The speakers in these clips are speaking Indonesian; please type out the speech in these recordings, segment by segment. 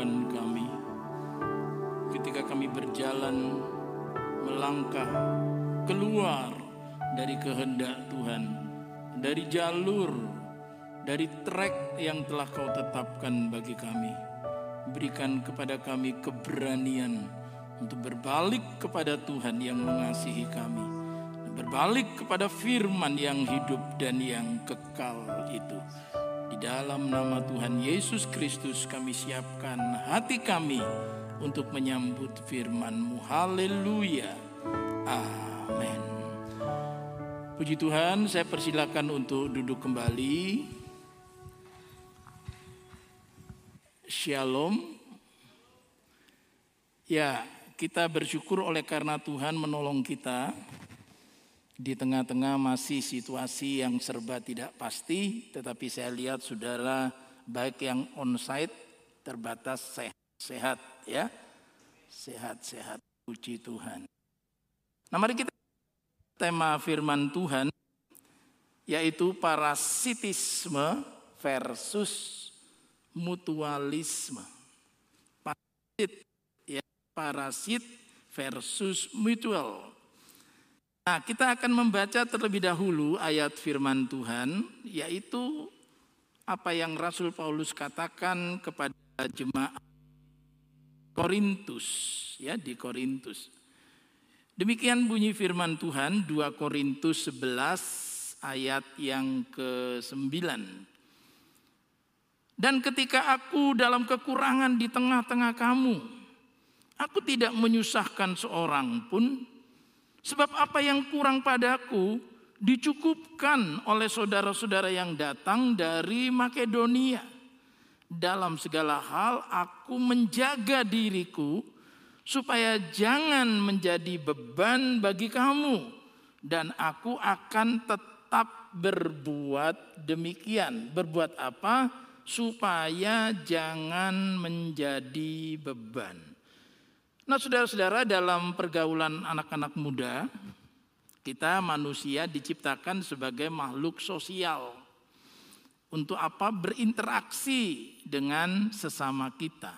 mampukan kami ketika kami berjalan melangkah keluar dari kehendak Tuhan, dari jalur, dari trek yang telah Kau tetapkan bagi kami. Berikan kepada kami keberanian untuk berbalik kepada Tuhan yang mengasihi kami, berbalik kepada firman yang hidup dan yang kekal itu. Di dalam nama Tuhan Yesus Kristus kami siapkan hati kami untuk menyambut firman-Mu. Haleluya. Amin. Puji Tuhan, saya persilakan untuk duduk kembali. Shalom. Ya, kita bersyukur oleh karena Tuhan menolong kita di tengah-tengah masih situasi yang serba tidak pasti, tetapi saya lihat saudara baik yang onsite terbatas sehat, sehat ya. Sehat-sehat puji Tuhan. Nah, mari kita tema firman Tuhan yaitu parasitisme versus mutualisme. Parasit ya, parasit versus mutual. Nah, kita akan membaca terlebih dahulu ayat firman Tuhan, yaitu apa yang Rasul Paulus katakan kepada jemaat Korintus, ya di Korintus. Demikian bunyi firman Tuhan 2 Korintus 11 ayat yang ke-9. Dan ketika aku dalam kekurangan di tengah-tengah kamu, aku tidak menyusahkan seorang pun, Sebab apa yang kurang padaku dicukupkan oleh saudara-saudara yang datang dari Makedonia. Dalam segala hal aku menjaga diriku supaya jangan menjadi beban bagi kamu dan aku akan tetap berbuat demikian. Berbuat apa? Supaya jangan menjadi beban. Nah, saudara-saudara, dalam pergaulan anak-anak muda, kita manusia diciptakan sebagai makhluk sosial. Untuk apa? Berinteraksi dengan sesama kita.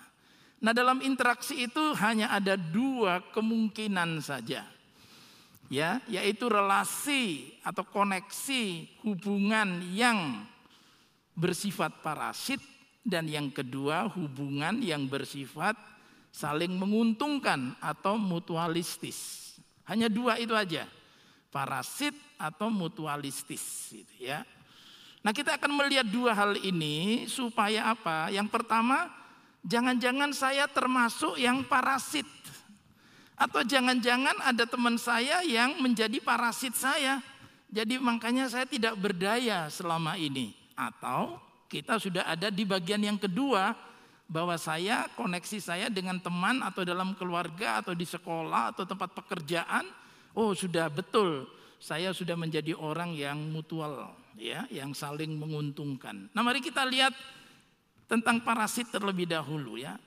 Nah, dalam interaksi itu hanya ada dua kemungkinan saja. Ya, yaitu relasi atau koneksi hubungan yang bersifat parasit dan yang kedua hubungan yang bersifat saling menguntungkan atau mutualistis. Hanya dua itu aja, parasit atau mutualistis, gitu ya. Nah kita akan melihat dua hal ini supaya apa? Yang pertama, jangan-jangan saya termasuk yang parasit. Atau jangan-jangan ada teman saya yang menjadi parasit saya. Jadi makanya saya tidak berdaya selama ini. Atau kita sudah ada di bagian yang kedua, bahwa saya koneksi saya dengan teman atau dalam keluarga atau di sekolah atau tempat pekerjaan, oh sudah betul saya sudah menjadi orang yang mutual ya, yang saling menguntungkan. Nah, mari kita lihat tentang parasit terlebih dahulu ya.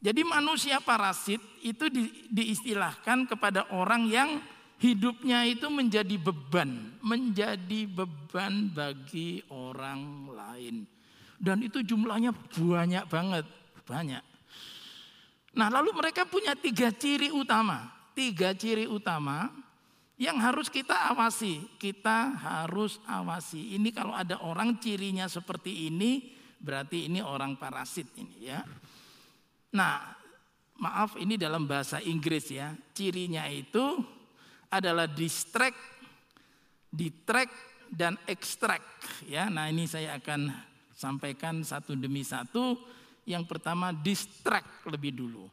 Jadi manusia parasit itu di, diistilahkan kepada orang yang hidupnya itu menjadi beban, menjadi beban bagi orang lain. Dan itu jumlahnya banyak banget, banyak. Nah lalu mereka punya tiga ciri utama. Tiga ciri utama yang harus kita awasi. Kita harus awasi. Ini kalau ada orang cirinya seperti ini, berarti ini orang parasit ini ya. Nah maaf ini dalam bahasa Inggris ya. Cirinya itu adalah distract, detract, dan extract ya. Nah ini saya akan sampaikan satu demi satu. Yang pertama distract lebih dulu.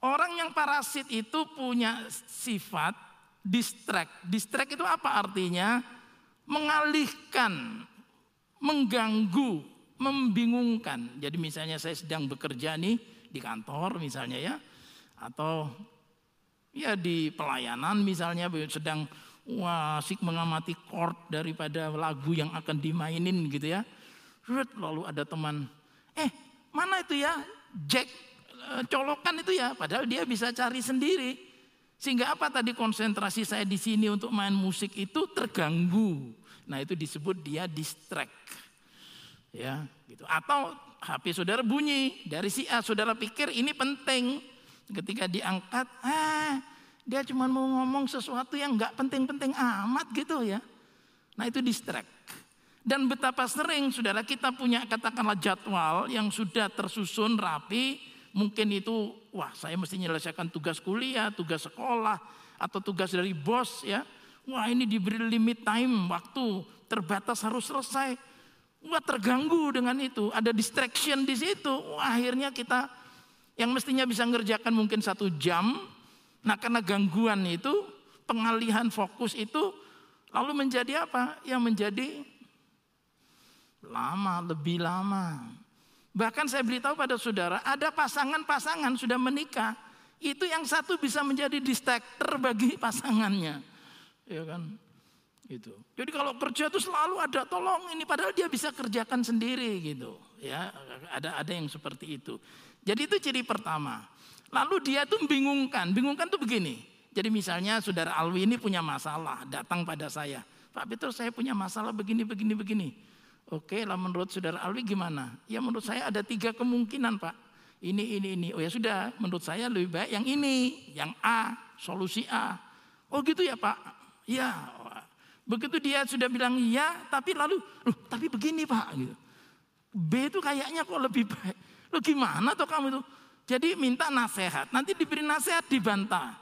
Orang yang parasit itu punya sifat distract. Distract itu apa artinya? Mengalihkan, mengganggu, membingungkan. Jadi misalnya saya sedang bekerja nih di kantor misalnya ya. Atau ya di pelayanan misalnya sedang wah asik mengamati chord daripada lagu yang akan dimainin gitu ya lalu ada teman, eh mana itu ya Jack eh, colokan itu ya, padahal dia bisa cari sendiri. Sehingga apa tadi konsentrasi saya di sini untuk main musik itu terganggu. Nah itu disebut dia distract. Ya, gitu. Atau HP saudara bunyi dari si A, saudara pikir ini penting. Ketika diangkat, ah dia cuma mau ngomong sesuatu yang nggak penting-penting amat gitu ya. Nah itu distract. Dan betapa sering saudara kita punya katakanlah jadwal yang sudah tersusun rapi. Mungkin itu, wah saya mesti menyelesaikan tugas kuliah, tugas sekolah, atau tugas dari bos ya. Wah ini diberi limit time, waktu terbatas harus selesai. Wah terganggu dengan itu, ada distraction di situ. Wah, akhirnya kita yang mestinya bisa ngerjakan mungkin satu jam. Nah karena gangguan itu, pengalihan fokus itu lalu menjadi apa? Yang menjadi lama, lebih lama. Bahkan saya beritahu pada saudara, ada pasangan-pasangan sudah menikah. Itu yang satu bisa menjadi distractor bagi pasangannya. Ya kan? Gitu. Jadi kalau kerja itu selalu ada tolong ini padahal dia bisa kerjakan sendiri gitu. Ya, ada ada yang seperti itu. Jadi itu ciri pertama. Lalu dia tuh bingungkan. Bingungkan tuh begini. Jadi misalnya saudara Alwi ini punya masalah, datang pada saya. Pak Peter saya punya masalah begini, begini, begini. Oke lah menurut saudara Alwi gimana? Ya menurut saya ada tiga kemungkinan Pak. Ini, ini, ini. Oh ya sudah, menurut saya lebih baik yang ini. Yang A, solusi A. Oh gitu ya Pak. Ya, begitu dia sudah bilang iya, tapi lalu, loh, tapi begini pak, gitu. B itu kayaknya kok lebih baik. Lo gimana tuh kamu itu? Jadi minta nasihat, nanti diberi nasihat dibantah.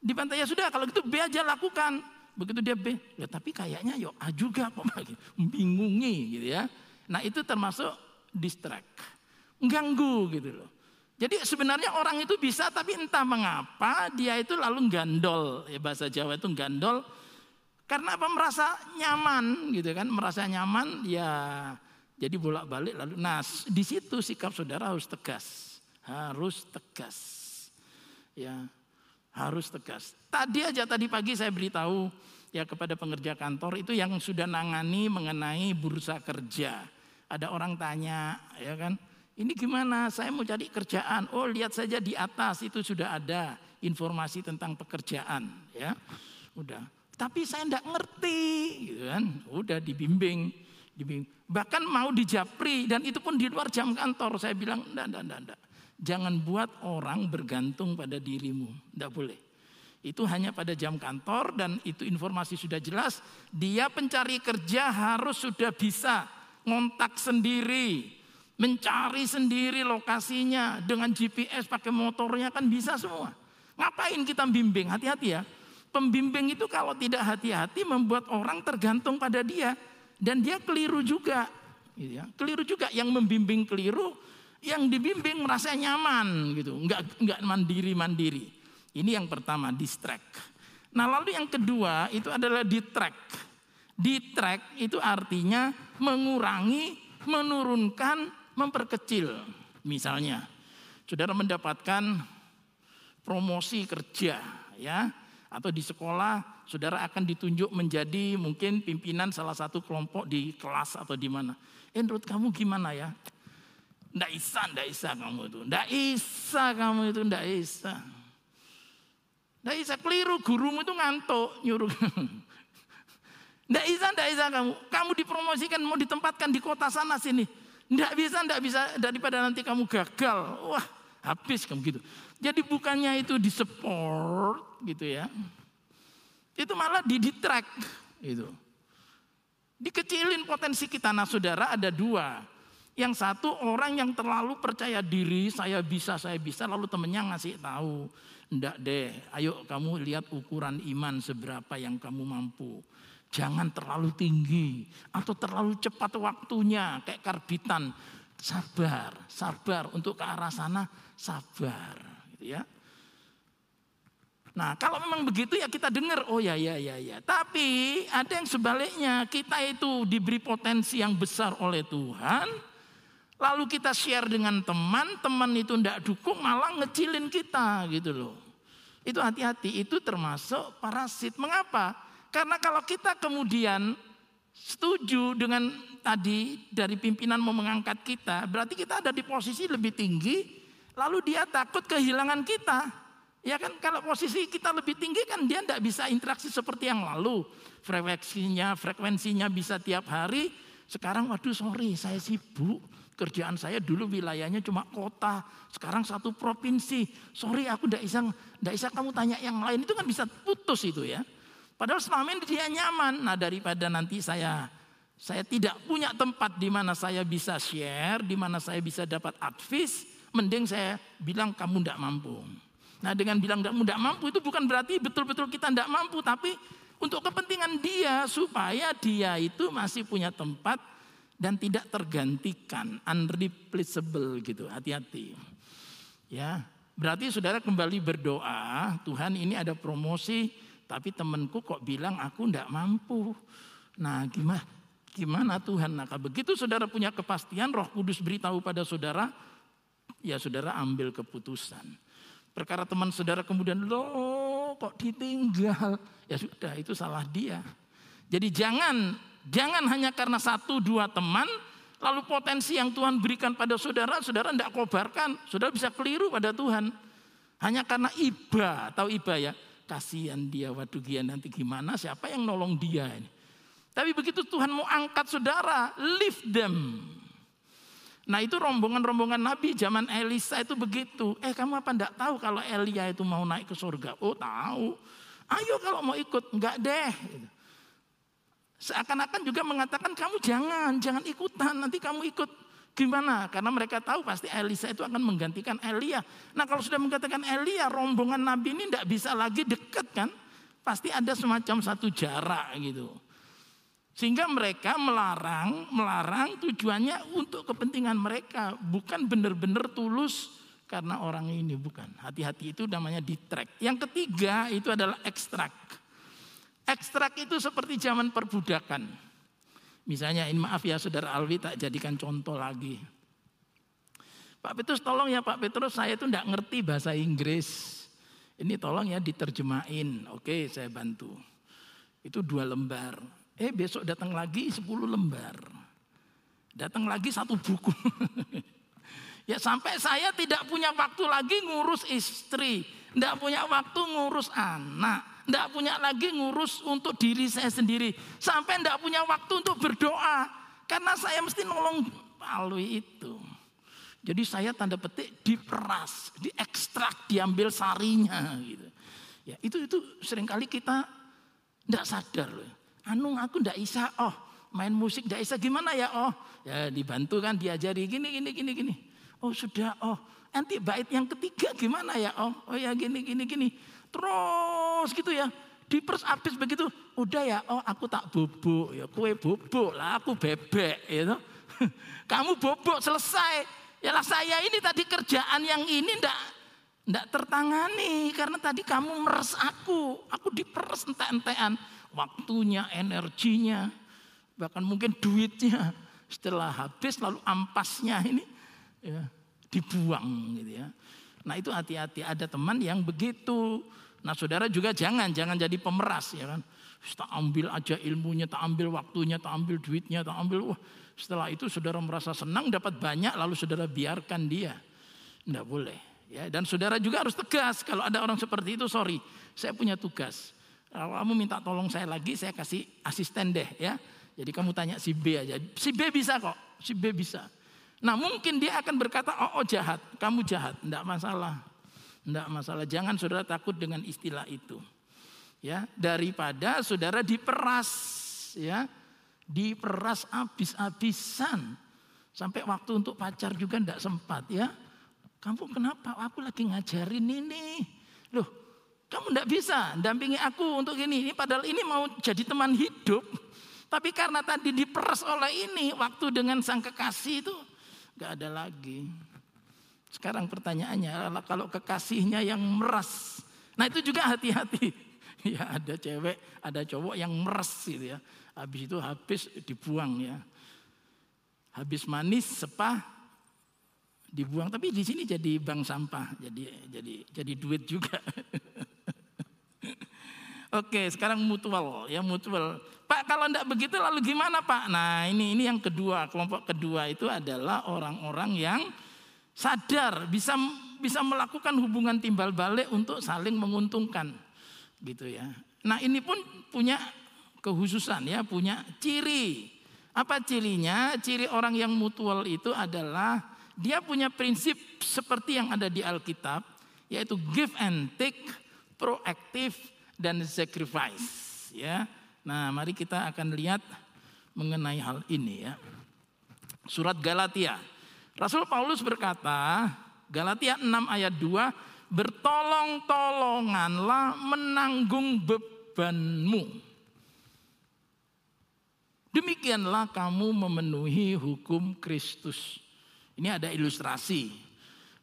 Dibantah ya sudah, kalau gitu B aja lakukan. Begitu dia B, ya tapi kayaknya yo A juga pak, bingungi gitu ya. Nah itu termasuk distract, ganggu gitu loh. Jadi sebenarnya orang itu bisa tapi entah mengapa dia itu lalu gandol. Ya bahasa Jawa itu gandol karena apa merasa nyaman gitu kan, merasa nyaman ya jadi bolak-balik lalu. Nah, di situ sikap saudara harus tegas. Harus tegas. Ya, harus tegas. Tadi aja tadi pagi saya beritahu ya kepada pengerja kantor itu yang sudah nangani mengenai bursa kerja. Ada orang tanya, ya kan? Ini gimana? Saya mau cari kerjaan. Oh, lihat saja di atas itu sudah ada informasi tentang pekerjaan, ya. Udah. Tapi saya tidak ngerti, gitu kan? Udah dibimbing, dibimbing. Bahkan mau dijapri dan itu pun di luar jam kantor. Saya bilang, enggak, enggak, enggak, enggak. Jangan buat orang bergantung pada dirimu. Enggak boleh. Itu hanya pada jam kantor dan itu informasi sudah jelas. Dia pencari kerja harus sudah bisa ngontak sendiri. Mencari sendiri lokasinya dengan GPS pakai motornya kan bisa semua. Ngapain kita bimbing? Hati-hati ya. Pembimbing itu kalau tidak hati-hati membuat orang tergantung pada dia dan dia keliru juga. Gitu ya. Keliru juga yang membimbing keliru, yang dibimbing merasa nyaman gitu, nggak nggak mandiri mandiri. Ini yang pertama distract. Nah lalu yang kedua itu adalah detract. Detract itu artinya mengurangi, menurunkan, memperkecil. Misalnya, saudara mendapatkan promosi kerja, ya, atau di sekolah saudara akan ditunjuk menjadi mungkin pimpinan salah satu kelompok di kelas atau di mana. Eh menurut kamu gimana ya? Ndak isa, ndak isa kamu itu. Ndak isa kamu itu, ndak isa. Ndak isa, keliru. Gurumu itu ngantuk, nyuruh. Ndak isa, ndak isa kamu. Kamu dipromosikan, mau ditempatkan di kota sana sini. Ndak bisa, ndak bisa. Daripada nanti kamu gagal. Wah, habis kamu gitu. Jadi bukannya itu di support gitu ya. Itu malah di detract gitu. Dikecilin potensi kita. Nah saudara ada dua. Yang satu orang yang terlalu percaya diri, saya bisa, saya bisa, lalu temennya ngasih tahu. Ndak deh, ayo kamu lihat ukuran iman seberapa yang kamu mampu. Jangan terlalu tinggi atau terlalu cepat waktunya kayak karbitan. Sabar, sabar untuk ke arah sana, sabar gitu ya. Nah, kalau memang begitu ya kita dengar, oh ya ya ya ya. Tapi ada yang sebaliknya, kita itu diberi potensi yang besar oleh Tuhan, lalu kita share dengan teman, teman itu tidak dukung malah ngecilin kita gitu loh. Itu hati-hati, itu termasuk parasit. Mengapa? Karena kalau kita kemudian setuju dengan tadi dari pimpinan mau mengangkat kita, berarti kita ada di posisi lebih tinggi Lalu dia takut kehilangan kita. Ya kan kalau posisi kita lebih tinggi kan dia tidak bisa interaksi seperti yang lalu. Frekuensinya, frekuensinya bisa tiap hari. Sekarang waduh sorry saya sibuk. Kerjaan saya dulu wilayahnya cuma kota, sekarang satu provinsi. Sorry aku tidak bisa, tidak bisa kamu tanya yang lain itu kan bisa putus itu ya. Padahal selama ini dia nyaman. Nah daripada nanti saya saya tidak punya tempat di mana saya bisa share, di mana saya bisa dapat advice, mending saya bilang kamu tidak mampu. Nah dengan bilang kamu tidak mampu itu bukan berarti betul-betul kita tidak mampu, tapi untuk kepentingan dia supaya dia itu masih punya tempat dan tidak tergantikan, unreplaceable gitu. Hati-hati. Ya, berarti saudara kembali berdoa, Tuhan ini ada promosi, tapi temanku kok bilang aku tidak mampu. Nah, gimana? Gimana Tuhan? Nah, begitu saudara punya kepastian, Roh Kudus beritahu pada saudara, ya saudara ambil keputusan. Perkara teman saudara kemudian, loh kok ditinggal? Ya sudah, itu salah dia. Jadi jangan Jangan hanya karena satu dua teman, lalu potensi yang Tuhan berikan pada saudara, saudara tidak kobarkan, saudara bisa keliru pada Tuhan. Hanya karena iba, atau iba ya, kasihan dia, waduh dia nanti gimana, siapa yang nolong dia ini. Tapi begitu Tuhan mau angkat saudara, lift them. Nah itu rombongan-rombongan Nabi zaman Elisa itu begitu. Eh kamu apa enggak tahu kalau Elia itu mau naik ke surga? Oh tahu. Ayo kalau mau ikut. Enggak deh. Seakan-akan juga mengatakan kamu jangan, jangan ikutan, nanti kamu ikut gimana? Karena mereka tahu pasti Elisa itu akan menggantikan Elia. Nah kalau sudah menggantikan Elia, rombongan Nabi ini tidak bisa lagi dekat kan? Pasti ada semacam satu jarak gitu. Sehingga mereka melarang, melarang tujuannya untuk kepentingan mereka, bukan benar-benar tulus karena orang ini bukan. Hati-hati itu namanya ditrack. Yang ketiga itu adalah ekstrak. Ekstrak itu seperti zaman perbudakan. Misalnya ini maaf ya saudara Alwi tak jadikan contoh lagi. Pak Petrus tolong ya Pak Petrus saya itu tidak ngerti bahasa Inggris. Ini tolong ya diterjemahin. Oke saya bantu. Itu dua lembar. Eh besok datang lagi sepuluh lembar. Datang lagi satu buku. ya sampai saya tidak punya waktu lagi ngurus istri. Tidak punya waktu ngurus anak tidak punya lagi ngurus untuk diri saya sendiri. Sampai tidak punya waktu untuk berdoa. Karena saya mesti nolong melalui itu. Jadi saya tanda petik diperas, diekstrak, diambil sarinya gitu. Ya, itu itu sering kali kita tidak sadar. Anu aku tidak bisa, oh main musik tidak bisa gimana ya oh ya dibantu kan diajari gini gini gini gini oh sudah oh nanti bait yang ketiga gimana ya oh oh ya gini gini gini Terus gitu ya. Dipers habis begitu, udah ya, oh aku tak bubuk, ya kue bubuk lah, aku bebek, gitu. Kamu bobok selesai. Ya lah saya ini tadi kerjaan yang ini ndak ndak tertangani karena tadi kamu meres aku, aku diperes entek-entekan waktunya, energinya, bahkan mungkin duitnya. Setelah habis lalu ampasnya ini ya, dibuang gitu ya. Nah itu hati-hati ada teman yang begitu Nah saudara juga jangan, jangan jadi pemeras ya kan. Tak ambil aja ilmunya, tak ambil waktunya, tak ambil duitnya, tak ambil. Wah, setelah itu saudara merasa senang dapat banyak lalu saudara biarkan dia. Tidak boleh. Ya, dan saudara juga harus tegas kalau ada orang seperti itu, sorry, saya punya tugas. Kalau kamu minta tolong saya lagi, saya kasih asisten deh ya. Jadi kamu tanya si B aja. Si B bisa kok, si B bisa. Nah mungkin dia akan berkata, oh, oh jahat, kamu jahat, tidak masalah. Tidak masalah, jangan saudara takut dengan istilah itu. Ya, daripada saudara diperas, ya, diperas habis-habisan sampai waktu untuk pacar juga tidak sempat ya. Kamu kenapa? Aku lagi ngajarin ini. Loh, kamu tidak bisa dampingi aku untuk ini. Ini padahal ini mau jadi teman hidup. Tapi karena tadi diperas oleh ini, waktu dengan sang kekasih itu nggak ada lagi. Sekarang pertanyaannya adalah kalau kekasihnya yang meras. Nah itu juga hati-hati. Ya ada cewek, ada cowok yang meras gitu ya. Habis itu habis dibuang ya. Habis manis sepah dibuang tapi di sini jadi bank sampah jadi jadi jadi duit juga Oke, sekarang mutual ya mutual. Pak kalau tidak begitu lalu gimana Pak? Nah ini ini yang kedua kelompok kedua itu adalah orang-orang yang sadar bisa bisa melakukan hubungan timbal balik untuk saling menguntungkan gitu ya. Nah, ini pun punya kehususan ya, punya ciri. Apa cirinya? Ciri orang yang mutual itu adalah dia punya prinsip seperti yang ada di Alkitab, yaitu give and take, proaktif dan sacrifice. Ya, nah mari kita akan lihat mengenai hal ini ya. Surat Galatia. Rasul Paulus berkata, Galatia 6 ayat 2, bertolong-tolonganlah menanggung bebanmu. Demikianlah kamu memenuhi hukum Kristus. Ini ada ilustrasi.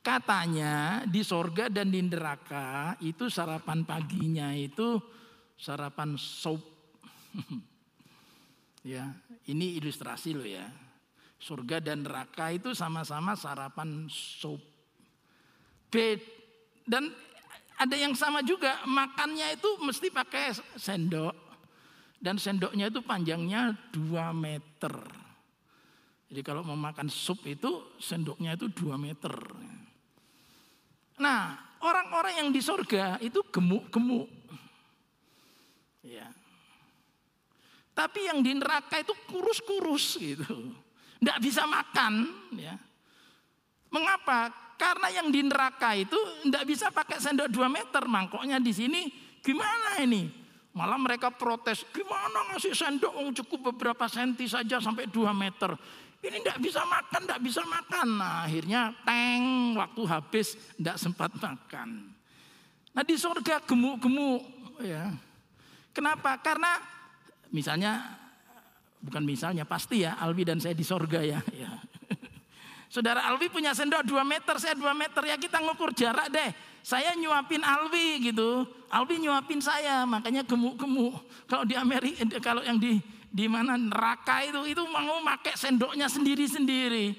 Katanya di sorga dan di neraka itu sarapan paginya itu sarapan sop. ya, ini ilustrasi loh ya. Surga dan neraka itu sama-sama sarapan. Bed dan ada yang sama juga makannya itu mesti pakai sendok dan sendoknya itu panjangnya 2 meter. Jadi kalau mau makan sup itu sendoknya itu 2 meter. Nah, orang-orang yang di sorga itu gemuk-gemuk. Ya. Tapi yang di neraka itu kurus-kurus gitu. Tidak bisa makan. Ya. Mengapa? Karena yang di neraka itu tidak bisa pakai sendok 2 meter. Mangkoknya di sini gimana ini? Malah mereka protes, gimana ngasih sendok oh, cukup beberapa senti saja sampai 2 meter. Ini tidak bisa makan, tidak bisa makan. Nah akhirnya teng, waktu habis tidak sempat makan. Nah di surga gemuk-gemuk. ya. Kenapa? Karena misalnya, bukan misalnya, pasti ya Alwi dan saya di surga ya. ya. Saudara Alwi punya sendok 2 meter, saya 2 meter ya kita ngukur jarak deh. Saya nyuapin Alwi gitu, Alwi nyuapin saya, makanya gemuk-gemuk. Kalau di Amerika, kalau yang di di mana neraka itu itu mau pakai sendoknya sendiri-sendiri.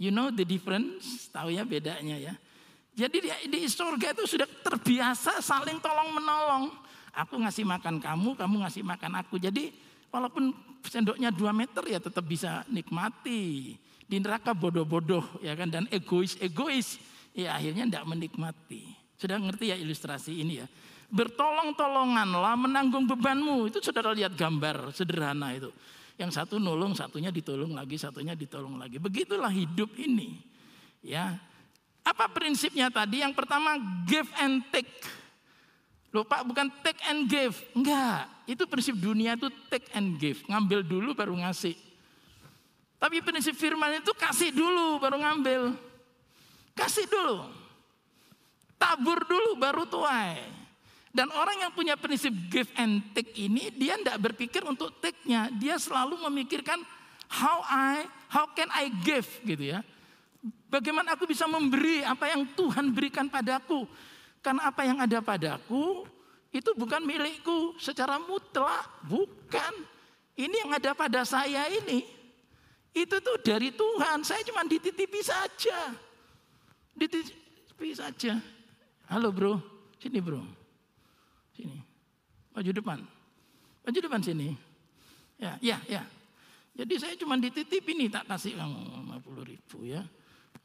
You know the difference? Tahu ya bedanya ya. Jadi di, di surga itu sudah terbiasa saling tolong menolong. Aku ngasih makan kamu, kamu ngasih makan aku. Jadi walaupun sendoknya 2 meter ya tetap bisa nikmati. Di neraka bodoh-bodoh ya kan dan egois-egois ya akhirnya tidak menikmati. Sudah ngerti ya ilustrasi ini ya. Bertolong-tolonganlah menanggung bebanmu. Itu saudara lihat gambar sederhana itu. Yang satu nolong, satunya ditolong lagi, satunya ditolong lagi. Begitulah hidup ini. Ya. Apa prinsipnya tadi? Yang pertama give and take. Loh Pak bukan take and give. Enggak. Itu prinsip dunia itu take and give. Ngambil dulu baru ngasih. Tapi prinsip firman itu kasih dulu baru ngambil. Kasih dulu. Tabur dulu baru tuai. Dan orang yang punya prinsip give and take ini dia tidak berpikir untuk take-nya, dia selalu memikirkan how I how can I give gitu ya. Bagaimana aku bisa memberi apa yang Tuhan berikan padaku? Karena apa yang ada padaku itu bukan milikku secara mutlak, bukan. Ini yang ada pada saya ini. Itu tuh dari Tuhan, saya cuma dititipi saja. Dititipi saja. Halo bro, sini bro. Sini. Maju depan. Maju depan sini. Ya, ya, ya. Jadi saya cuma dititip ini tak kasih kamu 50 ribu ya.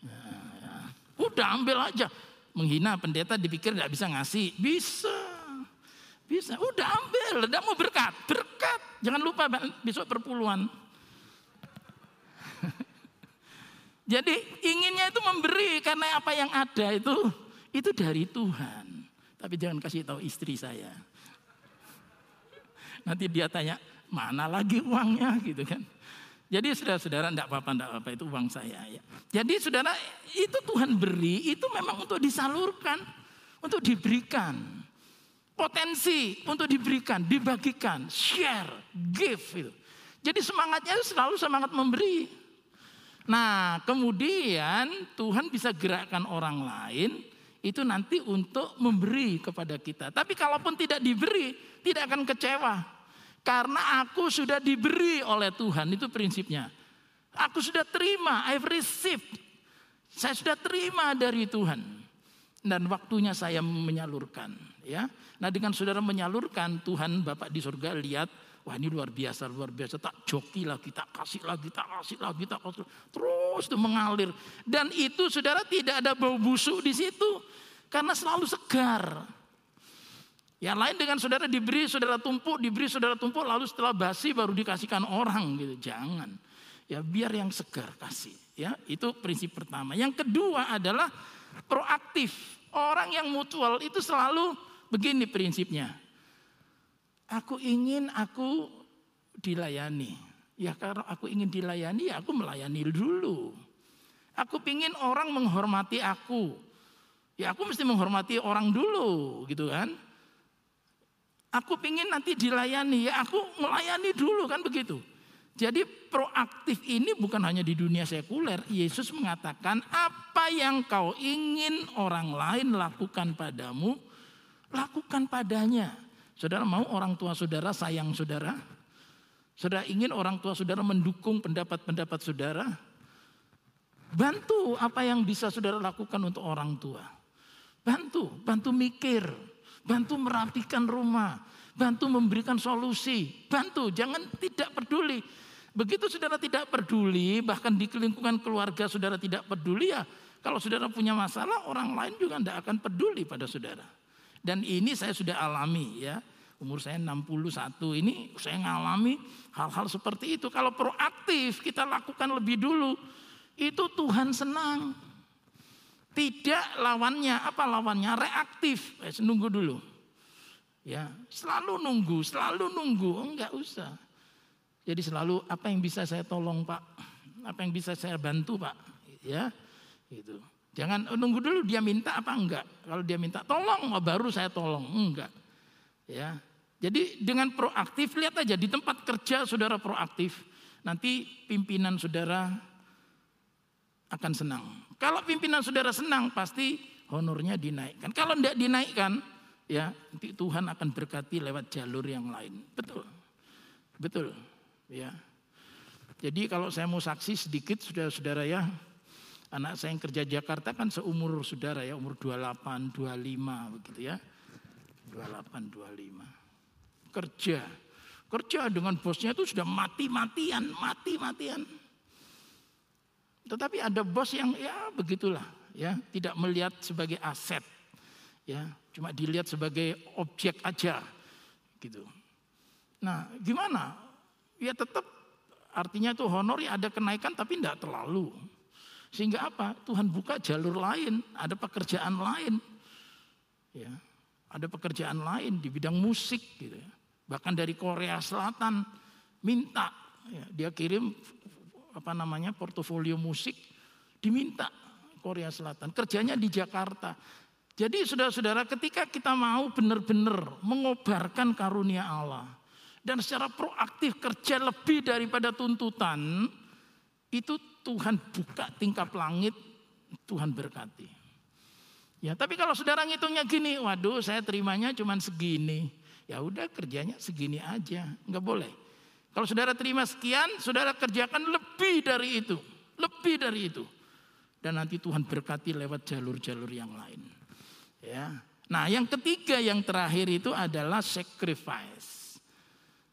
ya, ya. Udah ambil aja. Menghina pendeta dipikir tidak bisa ngasih. Bisa. Bisa. Udah ambil. Tidak mau berkat. Berkat. Jangan lupa besok perpuluhan. Jadi inginnya itu memberi karena apa yang ada itu itu dari Tuhan. Tapi jangan kasih tahu istri saya. Nanti dia tanya, mana lagi uangnya gitu kan. Jadi saudara-saudara tidak apa-apa, tidak apa-apa itu uang saya ya. Jadi saudara itu Tuhan beri itu memang untuk disalurkan, untuk diberikan. Potensi untuk diberikan, dibagikan, share, give itu. Jadi semangatnya selalu semangat memberi. Nah, kemudian Tuhan bisa gerakkan orang lain itu nanti untuk memberi kepada kita. Tapi kalaupun tidak diberi, tidak akan kecewa. Karena aku sudah diberi oleh Tuhan, itu prinsipnya. Aku sudah terima, I've received. Saya sudah terima dari Tuhan. Dan waktunya saya menyalurkan, ya. Nah, dengan saudara menyalurkan, Tuhan Bapak di surga lihat Wah ini luar biasa, luar biasa. Tak joki lagi, tak kasih lagi, tak kasih lagi, tak kasih. Terus itu mengalir. Dan itu saudara tidak ada bau busuk di situ. Karena selalu segar. Yang lain dengan saudara diberi saudara tumpuk, diberi saudara tumpuk, lalu setelah basi baru dikasihkan orang gitu. Jangan. Ya biar yang segar kasih. Ya itu prinsip pertama. Yang kedua adalah proaktif. Orang yang mutual itu selalu begini prinsipnya. Aku ingin aku dilayani. Ya karena aku ingin dilayani ya aku melayani dulu. Aku ingin orang menghormati aku. Ya aku mesti menghormati orang dulu gitu kan. Aku pingin nanti dilayani, ya aku melayani dulu kan begitu. Jadi proaktif ini bukan hanya di dunia sekuler. Yesus mengatakan apa yang kau ingin orang lain lakukan padamu, lakukan padanya. Saudara mau orang tua saudara sayang saudara? Saudara ingin orang tua saudara mendukung pendapat-pendapat saudara? Bantu apa yang bisa saudara lakukan untuk orang tua. Bantu, bantu mikir, bantu merapikan rumah, bantu memberikan solusi, bantu, jangan tidak peduli. Begitu saudara tidak peduli, bahkan di lingkungan keluarga saudara tidak peduli ya, kalau saudara punya masalah, orang lain juga tidak akan peduli pada saudara. Dan ini saya sudah alami ya, umur saya 61 ini saya ngalami hal-hal seperti itu. Kalau proaktif kita lakukan lebih dulu, itu Tuhan senang. Tidak lawannya, apa lawannya? Reaktif. Eh, nunggu dulu. Ya, selalu nunggu, selalu nunggu, enggak usah. Jadi selalu apa yang bisa saya tolong, Pak? Apa yang bisa saya bantu, Pak? Ya. Gitu. Jangan oh, nunggu dulu dia minta apa enggak. Kalau dia minta tolong, oh, baru saya tolong. Enggak. Ya. Jadi dengan proaktif lihat aja di tempat kerja saudara proaktif, nanti pimpinan saudara akan senang. Kalau pimpinan saudara senang pasti honornya dinaikkan. Kalau tidak dinaikkan ya nanti Tuhan akan berkati lewat jalur yang lain. Betul. Betul. Ya. Jadi kalau saya mau saksi sedikit saudara-saudara ya. Anak saya yang kerja Jakarta kan seumur saudara ya, umur 28, 25 begitu ya. 28, 25. Kerja. Kerja dengan bosnya itu sudah mati-matian, mati-matian. Tetapi ada bos yang ya begitulah, ya tidak melihat sebagai aset, ya cuma dilihat sebagai objek aja, gitu. Nah, gimana? Ya tetap artinya itu honor ya ada kenaikan tapi tidak terlalu. Sehingga apa? Tuhan buka jalur lain, ada pekerjaan lain. Ya, ada pekerjaan lain di bidang musik gitu ya. Bahkan dari Korea Selatan minta ya, dia kirim apa namanya portofolio musik diminta Korea Selatan. Kerjanya di Jakarta. Jadi saudara-saudara ketika kita mau benar-benar mengobarkan karunia Allah dan secara proaktif kerja lebih daripada tuntutan, itu Tuhan buka tingkap langit, Tuhan berkati. Ya, tapi kalau saudara ngitungnya gini, waduh saya terimanya cuma segini. Ya udah kerjanya segini aja, nggak boleh. Kalau saudara terima sekian, saudara kerjakan lebih dari itu. Lebih dari itu. Dan nanti Tuhan berkati lewat jalur-jalur yang lain. Ya. Nah yang ketiga yang terakhir itu adalah sacrifice.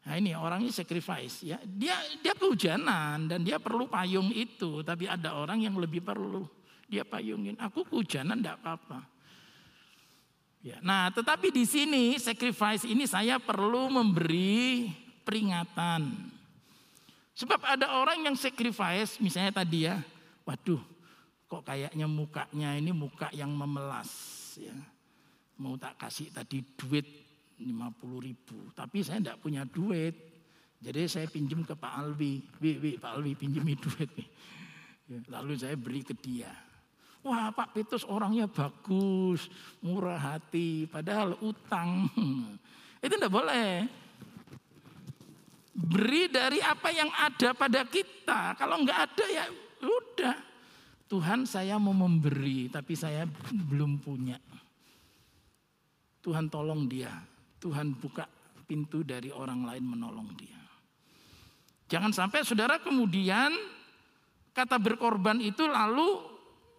Nah ini orangnya sacrifice ya. Dia dia kehujanan dan dia perlu payung itu. Tapi ada orang yang lebih perlu. Dia payungin. Aku kehujanan tidak apa-apa. Ya, nah, tetapi di sini sacrifice ini saya perlu memberi peringatan. Sebab ada orang yang sacrifice, misalnya tadi ya, waduh, kok kayaknya mukanya ini muka yang memelas ya. Mau tak kasih tadi duit 50 ribu, tapi saya tidak punya duit. Jadi saya pinjam ke Pak Alwi, wi, wi, Pak Alwi pinjami duit. Ya, lalu saya beri ke dia. Wah Pak Petrus orangnya bagus, murah hati, padahal utang. Itu tidak boleh. Beri dari apa yang ada pada kita. Kalau enggak ada ya udah. Tuhan saya mau memberi tapi saya belum punya. Tuhan tolong dia. Tuhan buka pintu dari orang lain menolong dia. Jangan sampai saudara kemudian kata berkorban itu lalu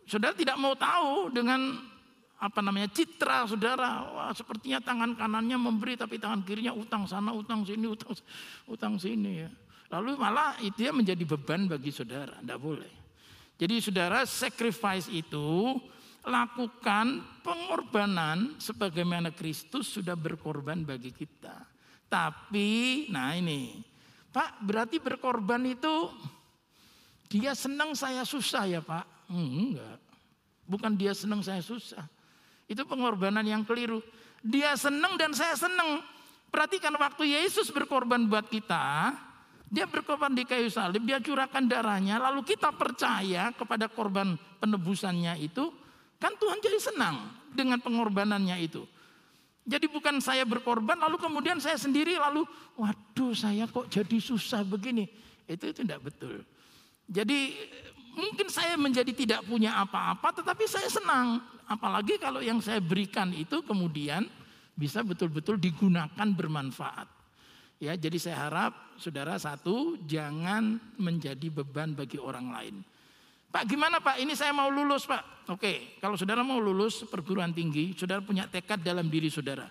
saudara tidak mau tahu dengan apa namanya citra saudara wah sepertinya tangan kanannya memberi tapi tangan kirinya utang sana utang sini utang utang sini ya lalu malah itu ya menjadi beban bagi saudara tidak boleh jadi saudara sacrifice itu lakukan pengorbanan sebagaimana Kristus sudah berkorban bagi kita. Tapi, nah ini, Pak, berarti berkorban itu dia senang saya susah ya Pak? Enggak. Bukan dia senang saya susah. Itu pengorbanan yang keliru. Dia senang dan saya senang. Perhatikan waktu Yesus berkorban buat kita, dia berkorban di kayu salib, dia curahkan darahnya, lalu kita percaya kepada korban penebusannya itu, kan Tuhan jadi senang dengan pengorbanannya itu. Jadi bukan saya berkorban lalu kemudian saya sendiri lalu waduh saya kok jadi susah begini. Itu itu tidak betul. Jadi mungkin saya menjadi tidak punya apa-apa tetapi saya senang. Apalagi kalau yang saya berikan itu kemudian bisa betul-betul digunakan bermanfaat. Ya, jadi saya harap saudara satu jangan menjadi beban bagi orang lain. Pak gimana Pak? Ini saya mau lulus Pak. Oke, kalau saudara mau lulus perguruan tinggi, saudara punya tekad dalam diri saudara.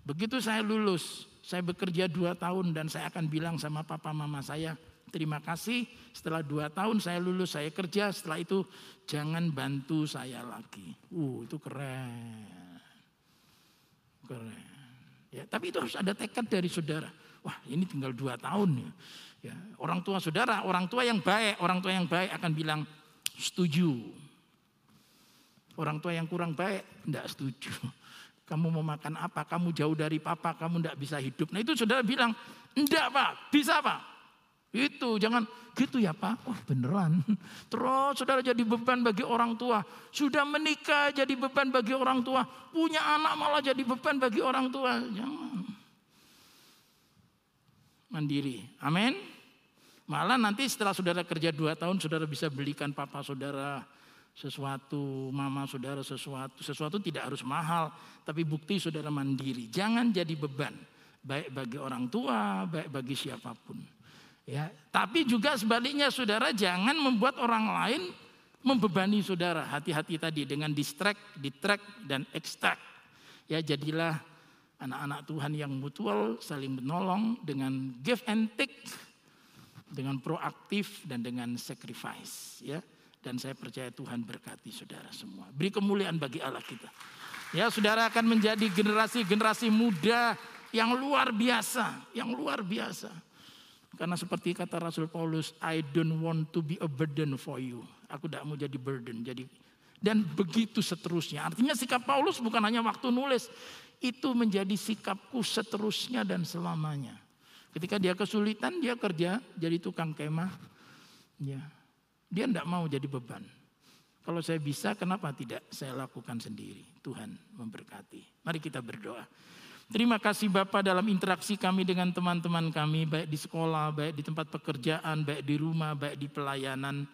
Begitu saya lulus, saya bekerja dua tahun dan saya akan bilang sama papa mama saya, terima kasih setelah dua tahun saya lulus, saya kerja, setelah itu jangan bantu saya lagi. Uh, itu keren. Keren. Ya, tapi itu harus ada tekad dari saudara. Wah ini tinggal dua tahun ya. ya. Orang tua saudara, orang tua yang baik, orang tua yang baik akan bilang, setuju. Orang tua yang kurang baik tidak setuju. Kamu mau makan apa? Kamu jauh dari papa, kamu tidak bisa hidup. Nah itu saudara bilang, enggak pak, bisa pak. Itu jangan gitu ya pak. Oh beneran. Terus saudara jadi beban bagi orang tua. Sudah menikah jadi beban bagi orang tua. Punya anak malah jadi beban bagi orang tua. Jangan. Mandiri. Amin. Malah nanti setelah saudara kerja dua tahun, saudara bisa belikan papa saudara sesuatu, mama saudara sesuatu. Sesuatu tidak harus mahal, tapi bukti saudara mandiri. Jangan jadi beban, baik bagi orang tua, baik bagi siapa pun. Ya, tapi juga sebaliknya saudara jangan membuat orang lain membebani saudara. Hati-hati tadi dengan distract, detract dan extract. Ya, jadilah anak-anak Tuhan yang mutual, saling menolong dengan give and take dengan proaktif dan dengan sacrifice ya dan saya percaya Tuhan berkati saudara semua beri kemuliaan bagi Allah kita ya saudara akan menjadi generasi-generasi muda yang luar biasa yang luar biasa karena seperti kata Rasul Paulus I don't want to be a burden for you aku tidak mau jadi burden jadi dan begitu seterusnya artinya sikap Paulus bukan hanya waktu nulis itu menjadi sikapku seterusnya dan selamanya Ketika dia kesulitan, dia kerja jadi tukang kemah. Ya. Dia tidak mau jadi beban. Kalau saya bisa, kenapa tidak saya lakukan sendiri? Tuhan memberkati. Mari kita berdoa. Terima kasih Bapak dalam interaksi kami dengan teman-teman kami, baik di sekolah, baik di tempat pekerjaan, baik di rumah, baik di pelayanan.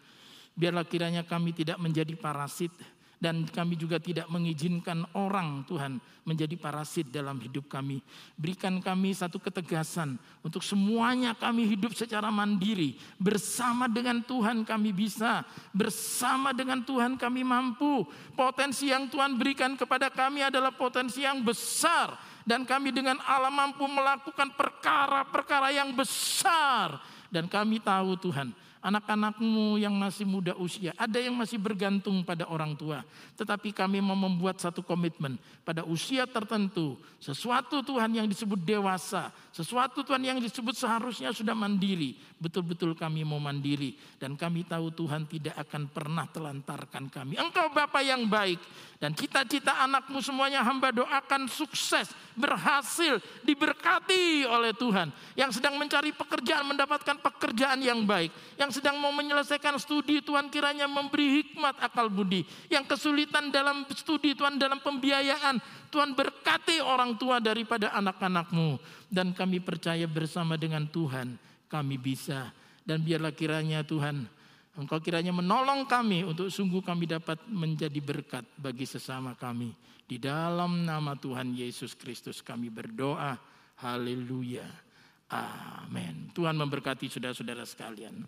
Biarlah kiranya kami tidak menjadi parasit, dan kami juga tidak mengizinkan orang Tuhan menjadi parasit dalam hidup kami. Berikan kami satu ketegasan untuk semuanya kami hidup secara mandiri. Bersama dengan Tuhan kami bisa, bersama dengan Tuhan kami mampu. Potensi yang Tuhan berikan kepada kami adalah potensi yang besar dan kami dengan Allah mampu melakukan perkara-perkara yang besar. Dan kami tahu Tuhan anak-anakmu yang masih muda usia, ada yang masih bergantung pada orang tua. Tetapi kami mau membuat satu komitmen pada usia tertentu, sesuatu Tuhan yang disebut dewasa, sesuatu Tuhan yang disebut seharusnya sudah mandiri. Betul-betul kami mau mandiri dan kami tahu Tuhan tidak akan pernah telantarkan kami. Engkau Bapak yang baik dan cita-cita anakmu semuanya hamba doakan sukses, berhasil, diberkati oleh Tuhan. Yang sedang mencari pekerjaan mendapatkan pekerjaan yang baik. Yang sedang mau menyelesaikan studi Tuhan kiranya memberi hikmat akal budi. Yang kesulitan dalam studi Tuhan dalam pembiayaan Tuhan berkati orang tua daripada anak-anakmu. Dan kami percaya bersama dengan Tuhan kami bisa. Dan biarlah kiranya Tuhan Engkau kiranya menolong kami untuk sungguh kami dapat menjadi berkat bagi sesama kami. Di dalam nama Tuhan Yesus Kristus kami berdoa. Haleluya. Amin. Tuhan memberkati saudara-saudara sekalian.